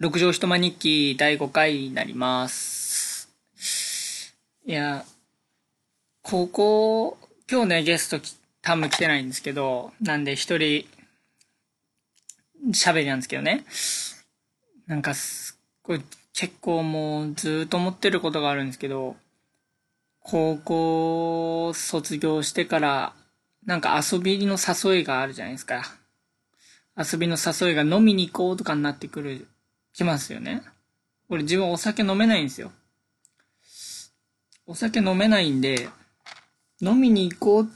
六畳一間日記第5回になります。いや、高校、今日ね、ゲストきタム来てないんですけど、なんで一人、喋りなんですけどね。なんかすっごい、結構もうずっと思ってることがあるんですけど、高校卒業してから、なんか遊びの誘いがあるじゃないですか。遊びの誘いが飲みに行こうとかになってくる、きますよね。俺自分お酒飲めないんですよ。お酒飲めないんで、飲みに行こうっ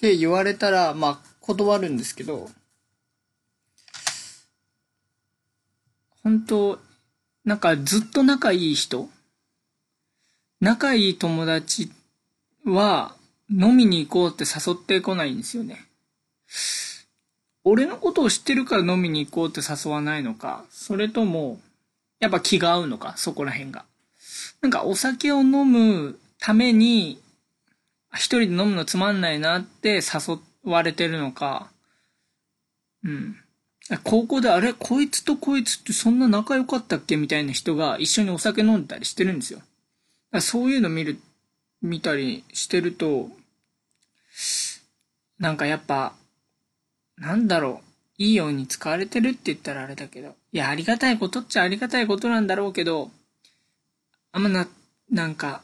て言われたら、まあ断るんですけど、本当なんかずっと仲いい人仲いい友達は飲みに行こうって誘ってこないんですよね。俺のことを知ってるから飲みに行こうって誘わないのか、それとも、やっぱ気が合うのか、そこら辺が。なんかお酒を飲むために、一人で飲むのつまんないなって誘われてるのか、うん。高校であれ？こいつとこいつってそんな仲良かったっけ？みたいな人が一緒にお酒飲んでたりしてるんですよ。そういうの見る、見たりしてると、なんかやっぱ、なんだろう、いいように使われてるって言ったらあれだけど、いや、ありがたいことっちゃありがたいことなんだろうけど、あんまな、なんか、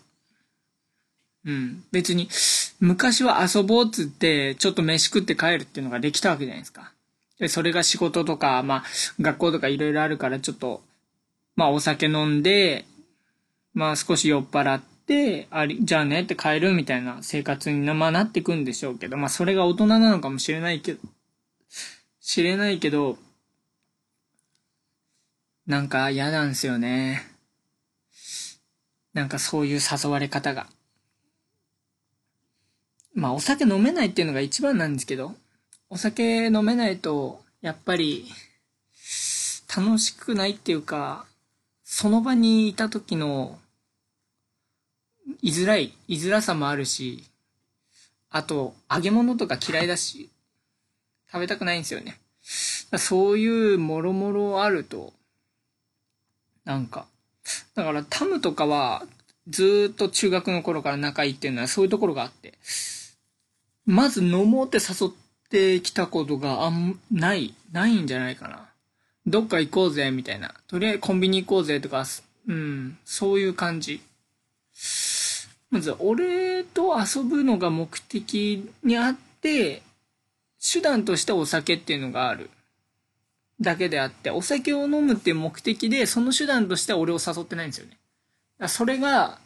うん、別に、昔は遊ぼうっつって、ちょっと飯食って帰るっていうのができたわけじゃないですか。で、それが仕事とか、まあ、学校とかいろいろあるから、ちょっと、まあ、お酒飲んで、まあ、少し酔っ払って、あり、じゃあねって帰るみたいな生活に、まあ、なってくんでしょうけど、まあ、それが大人なのかもしれないけど、知れないけど、なんか嫌なんですよね。なんかそういう誘われ方が。まあお酒飲めないっていうのが一番なんですけど、お酒飲めないと、やっぱり、楽しくないっていうか、その場にいた時の、居づらい、居づらさもあるし、あと、揚げ物とか嫌いだし、食べたくないんですよね。そういうもろもろあると、なんか、だからタムとかはずっと中学の頃から仲いいっていうのはそういうところがあって、まず飲もうって誘ってきたことがあん、ない、ないんじゃないかな。どっか行こうぜ、みたいな。とりあえずコンビニ行こうぜとか、うん、そういう感じ。まず、俺と遊ぶのが目的にあって、手段としてお酒っていうのがある。だけであって、お酒を飲むっていう目的で、その手段としては俺を誘ってないんですよね。だそれが、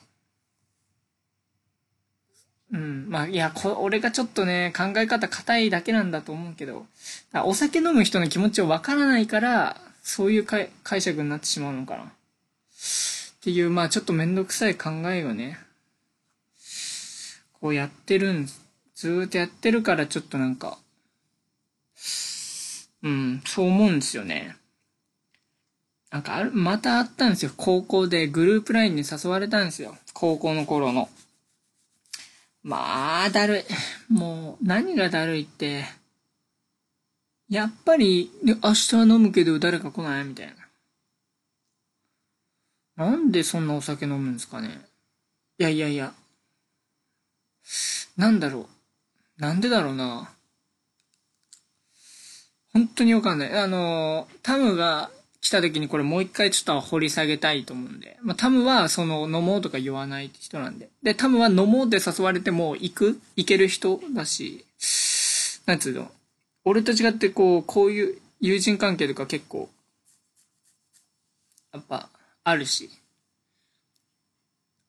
うん、まあ、いや、こ俺がちょっとね、考え方硬いだけなんだと思うけど、お酒飲む人の気持ちをわからないから、そういう解釈になってしまうのかな。っていう、まあちょっとめんどくさい考えをね、こうやってるん、ずーっとやってるからちょっとなんか、うん、そう思うんですよね。なんかある、またあったんですよ。高校でグループラインに誘われたんですよ。高校の頃の。まあ、だるい。もう、何がだるいって、やっぱり、明日は飲むけど誰か来ない？みたいな。なんでそんなお酒飲むんですかね。いやいやいや。なんだろう。なんでだろうな。本当にわかんない。あの、タムが来た時にこれもう一回ちょっと掘り下げたいと思うんで。まあ、タムはその飲もうとか言わない人なんで。で、タムは飲もうって誘われても行く？行ける人だし、なんつうの？俺と違ってこう、こういう友人関係とか結構、やっぱ、あるし。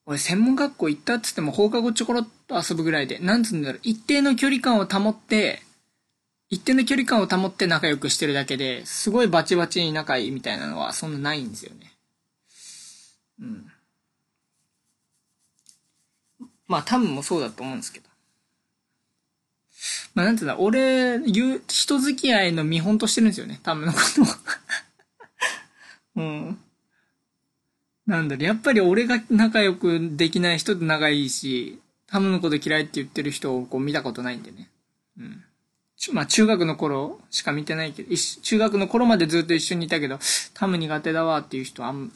俺専門学校行ったっつっても放課後ちょころっと遊ぶぐらいで、なんつうんだろう、一定の距離感を保って、一定の距離感を保って仲良くしてるだけで、すごいバチバチに仲いいみたいなのはそんなないんですよね。うん。まあ多分もそうだと思うんですけど。まあなんていうんだ、俺、言う、人付き合いの見本としてるんですよね、多分のことを。うん。なんだろ、やっぱり俺が仲良くできない人と仲いいし、タムのこと嫌いって言ってる人をこう見たことないんでね。うん。まあ中学の頃しか見てないけど、中学の頃までずっと一緒にいたけど、タム苦手だわっていう人あん、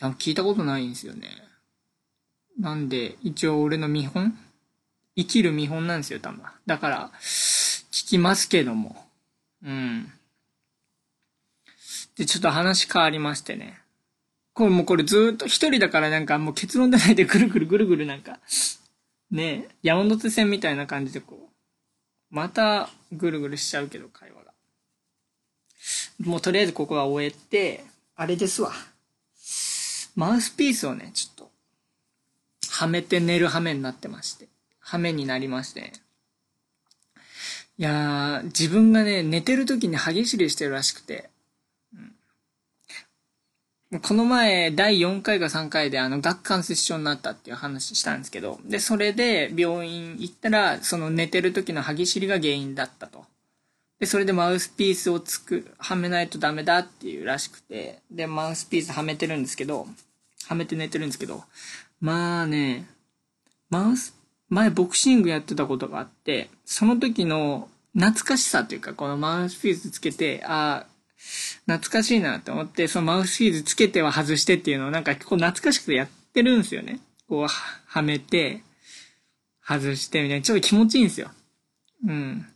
聞いたことないんですよね。なんで、一応俺の見本？生きる見本なんですよ、タムは。だから、聞きますけども。うん。で、ちょっと話変わりましてね。これもうこれずっと一人だからなんかもう結論出ないでぐるぐるぐるぐるなんか、ね山手線みたいな感じでこう、またぐるぐるしちゃうけど会話が。もうとりあえずここは終えて、あれですわ。マウスピースをね、ちょっと、はめて寝る羽目になってまして。羽目になりまして。いやー、自分がね、寝てる時に歯ぎしりしてるらしくて。この前、第4回か3回で、あの、顎関節症になったっていう話したんですけど、で、それで病院行ったら、その寝てる時の歯ぎしりが原因だったと。で、それでマウスピースをつく、はめないとダメだっていうらしくて、で、マウスピースはめてるんですけど、はめて寝てるんですけど、まあね、マウス、前ボクシングやってたことがあって、その時の懐かしさというか、このマウスピースつけて、ああ、懐かしいなって思って、そのマウスピースつけては外してっていうのをなんか結構懐かしくてやってるんですよね。こう、はめて、外してみたいな。ちょっと気持ちいいんですよ。うん。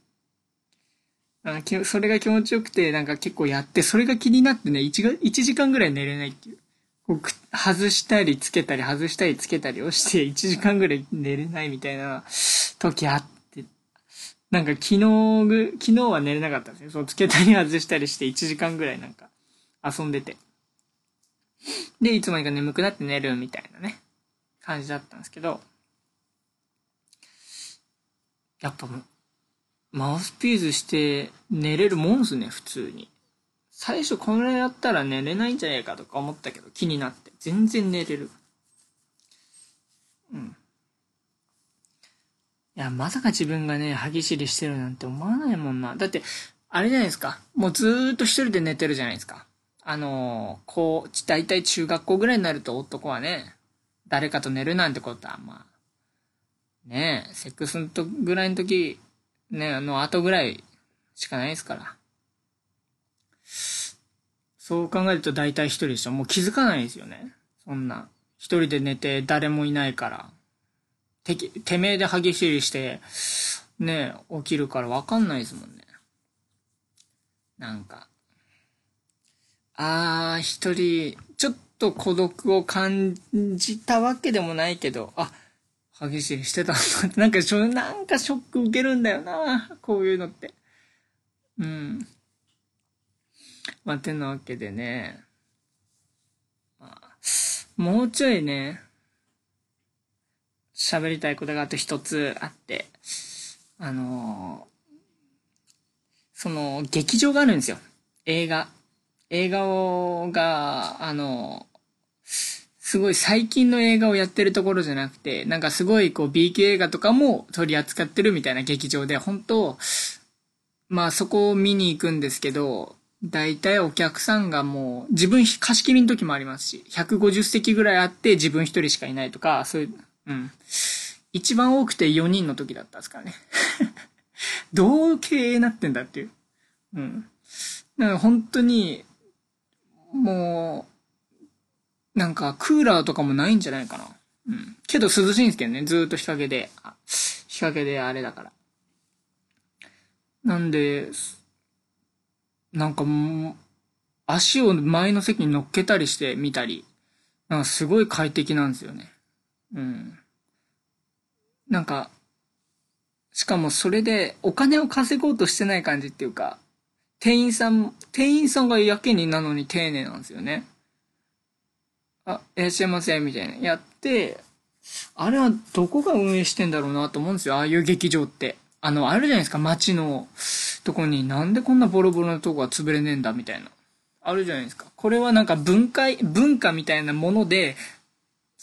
あそれが気持ちよくて、なんか結構やって、それが気になってね、1, が1時間ぐらい寝れないっていう。こう外したりつけたり、外したりつけたりをして、1時間ぐらい寝れないみたいな時あって、なんか昨日ぐ、昨日は寝れなかったんですよ。そう、つけたり外したりして1時間ぐらいなんか遊んでて。で、いつまにか眠くなって寝るみたいなね、感じだったんですけど、やっぱもうマウスピースして寝れるもんすね、普通に。最初これやったら寝れないんじゃねえかとか思ったけど気になって。全然寝れる。うん。いや、まさか自分がね、歯ぎしりしてるなんて思わないもんな。だって、あれじゃないですか。もうずーっと一人で寝てるじゃないですか。あのー、こう、大体中学校ぐらいになると男はね、誰かと寝るなんてことは、まあ、ねえ、セックスのとぐらいの時、ね、あの後ぐらいしかないですから。そう考えると大体一人でしょ。もう気づかないですよね。そんな。一人で寝て誰もいないから。て、てめえで激しりして、ね、起きるからわかんないですもんね。なんか。あー、一人、ちょっと孤独を感じたわけでもないけど、あ、激しいしてたんだって、なんかしょ、なんかショック受けるんだよな、こういうのって。うん。まあ、てなわけでね、もうちょいね、喋りたいことがあと一つあって、あのその、劇場があるんですよ。映画。映画を、が、あのすごい最近の映画をやってるところじゃなくて、なんかすごいこう B 級映画とかも取り扱ってるみたいな劇場で、本当まあそこを見に行くんですけど、大体お客さんがもう自分貸し切りの時もありますし、150席ぐらいあって自分一人しかいないとか、そういう、うん。一番多くて4人の時だったんですからね。どう経営なってんだっていう。うん。だから本当に、もう、なんか、クーラーとかもないんじゃないかな。うん。けど涼しいんですけどね。ずっと日陰で。日陰であれだから。なんで、なんかもう、足を前の席に乗っけたりしてみたり、なんかすごい快適なんですよね。うん。なんか、しかもそれでお金を稼ごうとしてない感じっていうか、店員さん、店員さんがやけになのに丁寧なんですよね。あ、いらっしゃいませ、みたいな。やって、あれはどこが運営してんだろうなと思うんですよ。ああいう劇場って。あの、あるじゃないですか、街のとこになんでこんなボロボロなとこが潰れねえんだ、みたいな。あるじゃないですか。これはなんか文化、文化みたいなもので、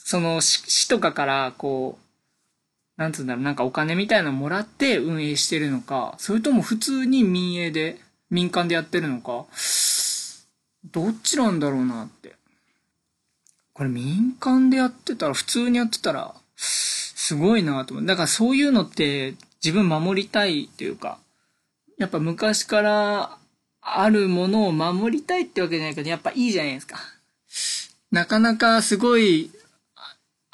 その市とかからこう、なんつうんだろう、なんかお金みたいなのもらって運営してるのか、それとも普通に民営で、民間でやってるのか、どっちなんだろうなって。これ民間でやってたら、普通にやってたら、すごいなと思う。だからそういうのって自分守りたいっていうか、やっぱ昔からあるものを守りたいってわけじゃないけど、やっぱいいじゃないですか。なかなかすごい、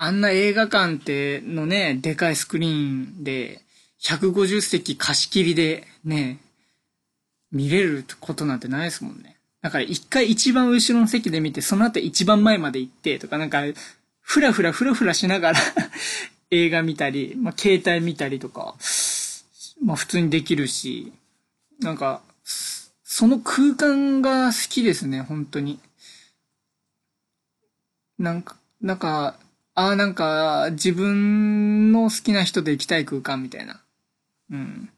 あんな映画館ってのね、でかいスクリーンで、150席貸し切りでね、見れることなんてないですもんね。だから一回一番後ろの席で見て、その後一番前まで行ってとか、なんか、ふらふらふらふらしながら 映画見たり、まあ、携帯見たりとか、まあ普通にできるし、なんか、その空間が好きですね、本当に。なんか、なんか、ああ、なんか、自分の好きな人で行きたい空間みたいな。うん。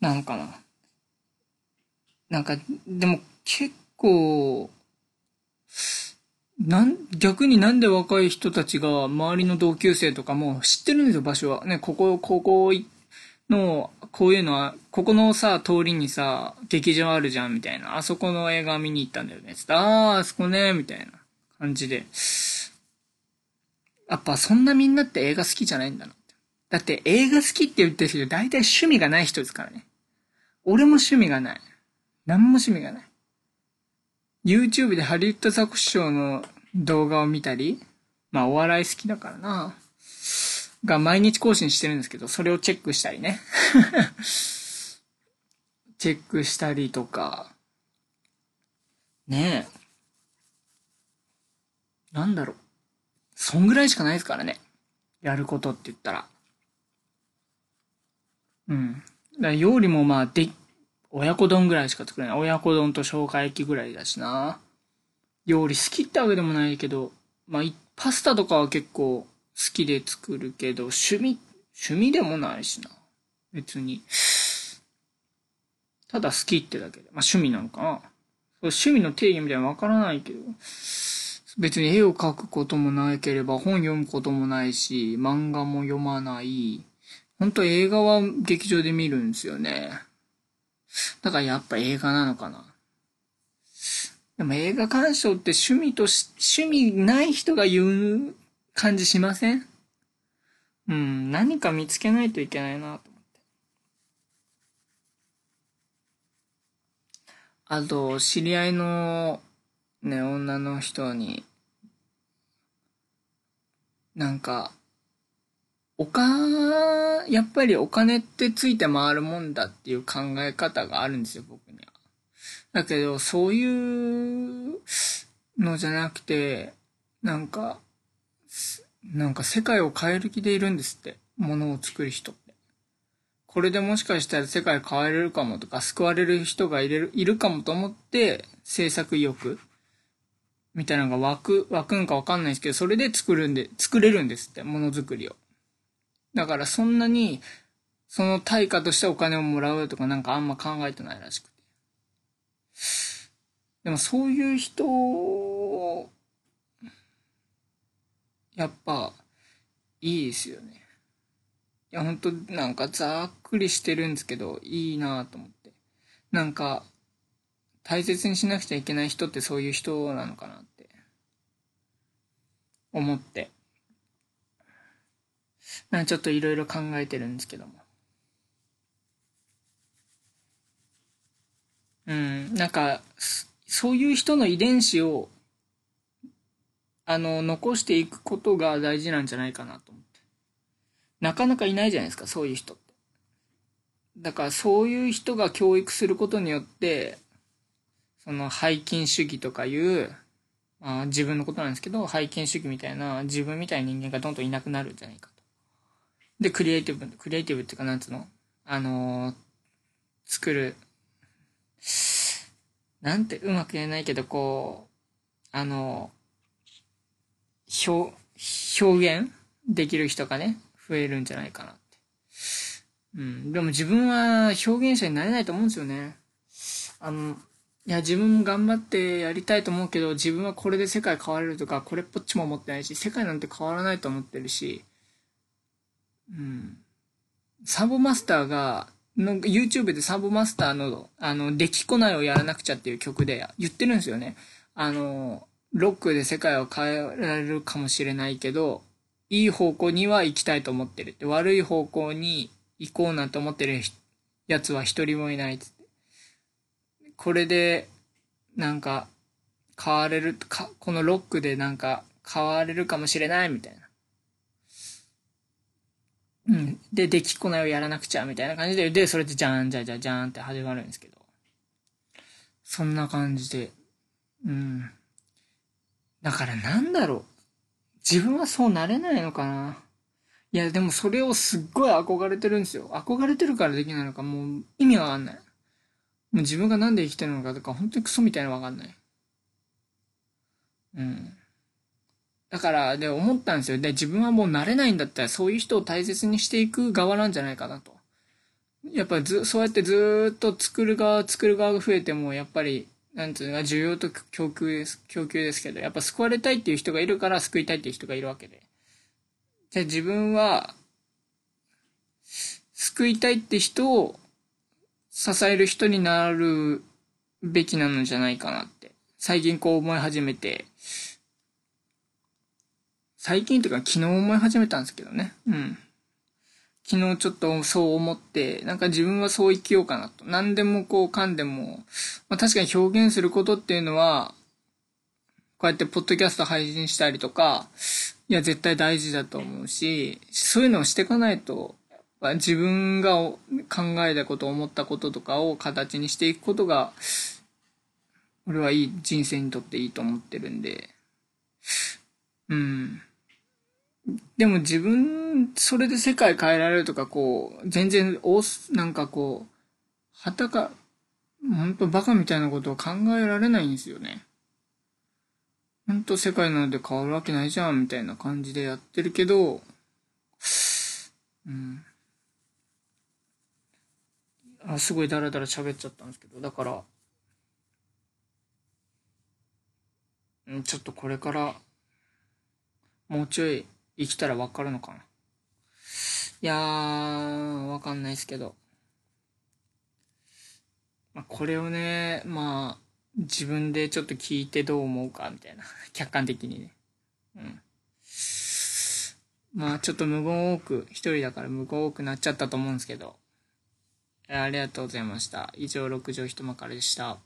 なんかな。なんか、でも結構、なん、逆になんで若い人たちが周りの同級生とかも知ってるんですよ、場所は。ね、ここ、ここの、こういうのは、ここのさ、通りにさ、劇場あるじゃん、みたいな。あそこの映画見に行ったんだよね。つって、ああ、あそこね、みたいな感じで。やっぱそんなみんなって映画好きじゃないんだなって。だって映画好きって言ってる人大体趣味がない人ですからね。俺も趣味がない。何も趣味がない。YouTube でハリウッドザコシショウの動画を見たり、まあお笑い好きだからな。が毎日更新してるんですけど、それをチェックしたりね。チェックしたりとか、ねえ。なんだろう。そんぐらいしかないですからね。やることって言ったら。うん。だ料理もまあ、で、親子丼ぐらいしか作れない。親子丼と生姜焼きぐらいだしな。料理好きってわけでもないけど、まあ、パスタとかは結構好きで作るけど、趣味、趣味でもないしな。別に。ただ好きってだけで。まあ趣味なのかな。趣味の定義みたいなのわからないけど、別に絵を描くこともなければ本読むこともないし、漫画も読まない。本当映画は劇場で見るんですよね。だからやっぱ映画なのかな。でも映画鑑賞って趣味とし、趣味ない人が言う感じしません？うん、何か見つけないといけないなと思って。あと、知り合いのね、女の人に、なんか、おか、やっぱりお金ってついて回るもんだっていう考え方があるんですよ、僕には。だけど、そういうのじゃなくて、なんか、なんか世界を変える気でいるんですって。ものを作る人って。これでもしかしたら世界変えれるかもとか、救われる人がいるいるかもと思って、制作意欲みたいなのが湧く、湧くんかわかんないですけど、それで作るんで、作れるんですって、ものづくりを。だからそんなに、その対価としてお金をもらうとかなんかあんま考えてないらしくて。でもそういう人やっぱ、いいですよね。いや、ほんと、なんかざっくりしてるんですけど、いいなと思って。なんか、大切にしなくちゃいけない人ってそういう人なのかなって、思って。なんちょっといろいろ考えてるんですけども。うん、なんか、そういう人の遺伝子をあの、残していくことが大事なんじゃないかなと思って。なかなかいないじゃないですか、そういう人って。だからそういう人が教育することによって、その背筋主義とかいう、まあ、自分のことなんですけど、背筋主義みたいな自分みたいな人間がどんどんいなくなるんじゃないかと。で、クリエイティブ、クリエイティブっていうか、なんつうの？あのー、作る、なんてうまく言えないけど、こう、あのー、表、表現できる人がね、増えるんじゃないかなって。うん。でも自分は表現者になれないと思うんですよね。あの、いや、自分も頑張ってやりたいと思うけど、自分はこれで世界変われるとか、これっぽっちも思ってないし、世界なんて変わらないと思ってるし、うん。サボマスターが、の YouTube でサボマスターの、あの、できこないをやらなくちゃっていう曲で言ってるんですよね。あの、ロックで世界を変えられるかもしれないけど、いい方向には行きたいと思ってるって、悪い方向に行こうなんて思ってるやつは一人もいないって。これで、なんか、変われる、か、このロックでなんか変われるかもしれないみたいな。うん。で、出来っこないをやらなくちゃみたいな感じで、で、それでじゃんじゃじゃじゃんって始まるんですけど。そんな感じで。うん。だからなんだろう。自分はそうなれないのかな。いや、でもそれをすっごい憧れてるんですよ。憧れてるからできないのか、もう意味わかんない。もう自分がなんで生きてるのかとか、本当にクソみたいなのわかんない。うん。だから、で、思ったんですよ。で、自分はもう慣れないんだったら、そういう人を大切にしていく側なんじゃないかなと。やっぱず、そうやってずっと作る側、作る側が増えても、やっぱり、なんつうの、需要と供給です、供給ですけど、やっぱ救われたいっていう人がいるから、救いたいっていう人がいるわけで。じゃ自分は、救いたいって人を支える人になるべきなのじゃないかなって。最近こう思い始めて、最近というか昨日思い始めたんですけどね。うん。昨日ちょっとそう思って、なんか自分はそう生きようかなと。何でもこう噛んでも、まあ確かに表現することっていうのは、こうやってポッドキャスト配信したりとか、いや絶対大事だと思うし、そういうのをしていかないと、自分が考えたこと、思ったこととかを形にしていくことが、俺はいい人生にとっていいと思ってるんで、うん。でも自分、それで世界変えられるとか、こう、全然、おなんかこう、はたか、ほんとバカみたいなことを考えられないんですよね。ほんと世界なんて変わるわけないじゃん、みたいな感じでやってるけど、うん。あ、すごいダラダラ喋っちゃったんですけど、だから、んちょっとこれから、もうちょい生きたらわかるのかな。いやー、わかんないですけど。まあ、これをね、まあ、自分でちょっと聞いてどう思うか、みたいな。客観的にね。うん。まあ、ちょっと無言多く、一人だから無言多くなっちゃったと思うんですけど。ありがとうございました。以上、六畳一間からでした。